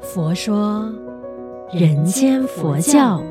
佛说人间佛教。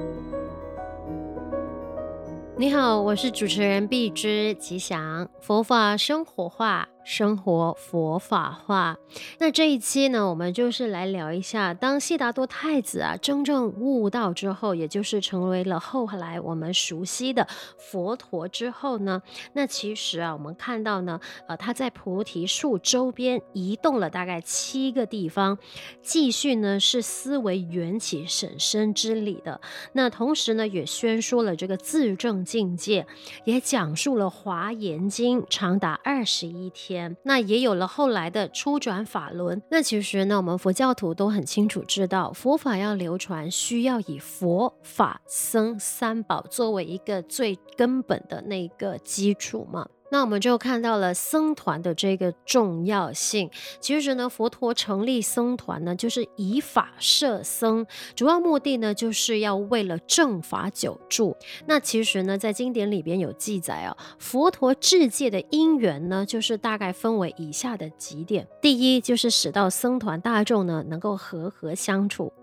你好，我是主持人碧芝吉祥，佛法生活化。生活佛法化，那这一期呢，我们就是来聊一下，当悉达多太子啊真正悟道之后，也就是成为了后来我们熟悉的佛陀之后呢，那其实啊，我们看到呢，呃，他在菩提树周边移动了大概七个地方，继续呢是思维缘起审身之理的。那同时呢，也宣说了这个自证境界，也讲述了华严经长达二十一天。那也有了后来的初转法轮。那其实呢，我们佛教徒都很清楚知道，佛法要流传，需要以佛法僧三宝作为一个最根本的那个基础嘛。那我们就看到了僧团的这个重要性。其实呢，佛陀成立僧团呢，就是以法摄僧，主要目的呢，就是要为了正法久住。那其实呢，在经典里边有记载啊，佛陀制戒的因缘呢，就是大概分为以下的几点：第一，就是使到僧团大众呢，能够和和相处。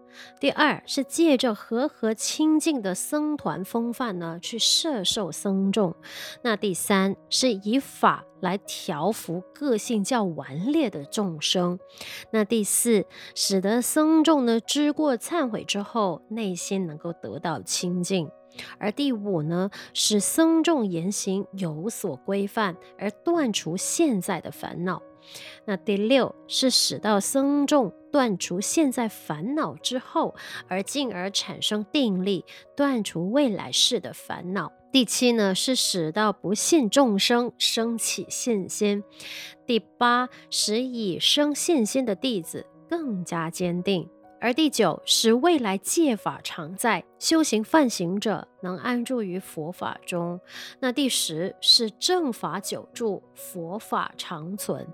第二是借着和合清净的僧团风范呢，去摄受僧众。那第三是以法来调伏个性较顽劣的众生。那第四，使得僧众呢知过忏悔之后，内心能够得到清净。而第五呢，使僧众言行有所规范，而断除现在的烦恼。那第六是使到僧众断除现在烦恼之后，而进而产生定力，断除未来世的烦恼。第七呢是使到不信众生生起信心。第八使已生信心的弟子更加坚定。而第九，使未来戒法常在，修行犯行者能安住于佛法中。那第十是正法久住，佛法长存。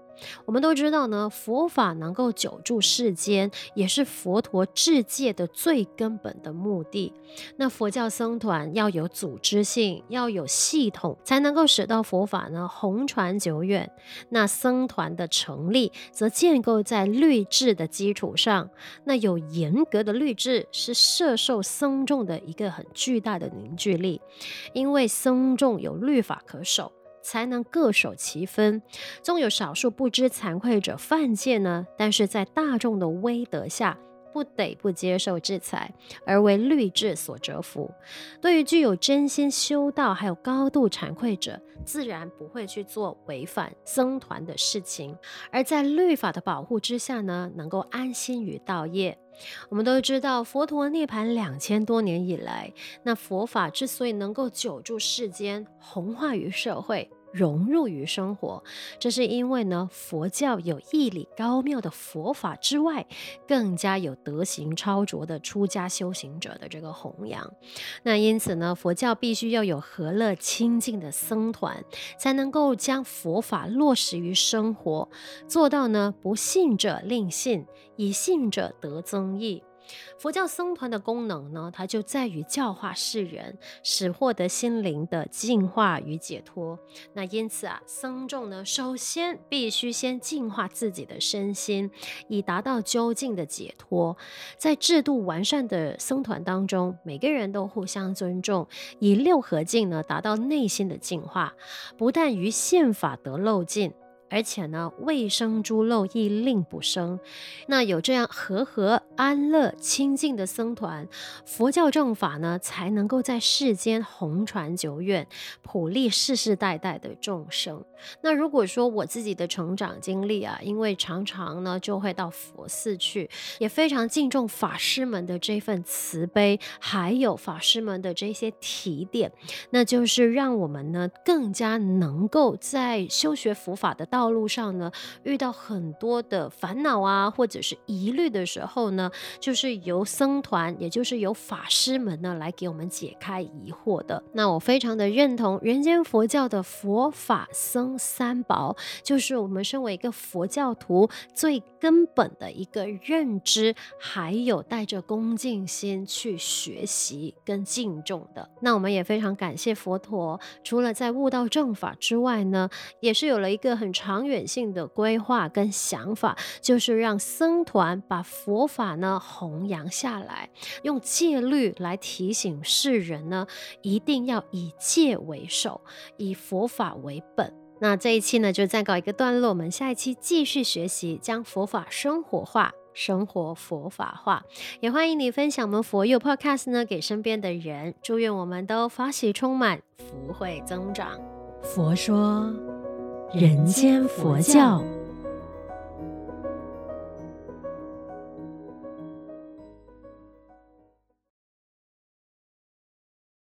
我们都知道呢，佛法能够久住世间，也是佛陀治戒的最根本的目的。那佛教僧团要有组织性，要有系统，才能够使到佛法呢弘传久远。那僧团的成立，则建构在律制的基础上。那有严格的律制，是摄受僧众的一个很巨大的凝聚力，因为僧众有律法可守。才能各守其分。纵有少数不知惭愧者犯戒呢，但是在大众的威德下，不得不接受制裁，而为律制所折服。对于具有真心修道还有高度惭愧者，自然不会去做违反僧团的事情。而在律法的保护之下呢，能够安心于道业。我们都知道，佛陀涅槃两千多年以来，那佛法之所以能够久住世间，弘化于社会。融入于生活，这是因为呢，佛教有义理高妙的佛法之外，更加有德行超卓的出家修行者的这个弘扬。那因此呢，佛教必须要有和乐清净的僧团，才能够将佛法落实于生活，做到呢，不信者令信，以信者得增益。佛教僧团的功能呢，它就在于教化世人，使获得心灵的净化与解脱。那因此啊，僧众呢，首先必须先净化自己的身心，以达到究竟的解脱。在制度完善的僧团当中，每个人都互相尊重，以六合敬呢，达到内心的净化，不但于宪法得漏尽。而且呢，未生诸漏亦令不生。那有这样和合安乐清净的僧团，佛教正法呢，才能够在世间弘传久远，普利世世代代的众生。那如果说我自己的成长经历啊，因为常常呢就会到佛寺去，也非常敬重法师们的这份慈悲，还有法师们的这些提点，那就是让我们呢更加能够在修学佛法的道。道路上呢，遇到很多的烦恼啊，或者是疑虑的时候呢，就是由僧团，也就是由法师们呢，来给我们解开疑惑的。那我非常的认同人间佛教的佛法僧三宝，就是我们身为一个佛教徒最根本的一个认知，还有带着恭敬心去学习跟敬重的。那我们也非常感谢佛陀，除了在悟道正法之外呢，也是有了一个很长。长远性的规划跟想法，就是让僧团把佛法呢弘扬下来，用戒律来提醒世人呢，一定要以戒为首，以佛法为本。那这一期呢就暂告一个段落，我们下一期继续学习，将佛法生活化。生活佛法化，也欢迎你分享我们佛佑 Podcast 呢给身边的人。祝愿我们都法喜充满，福慧增长。佛说，人间佛教。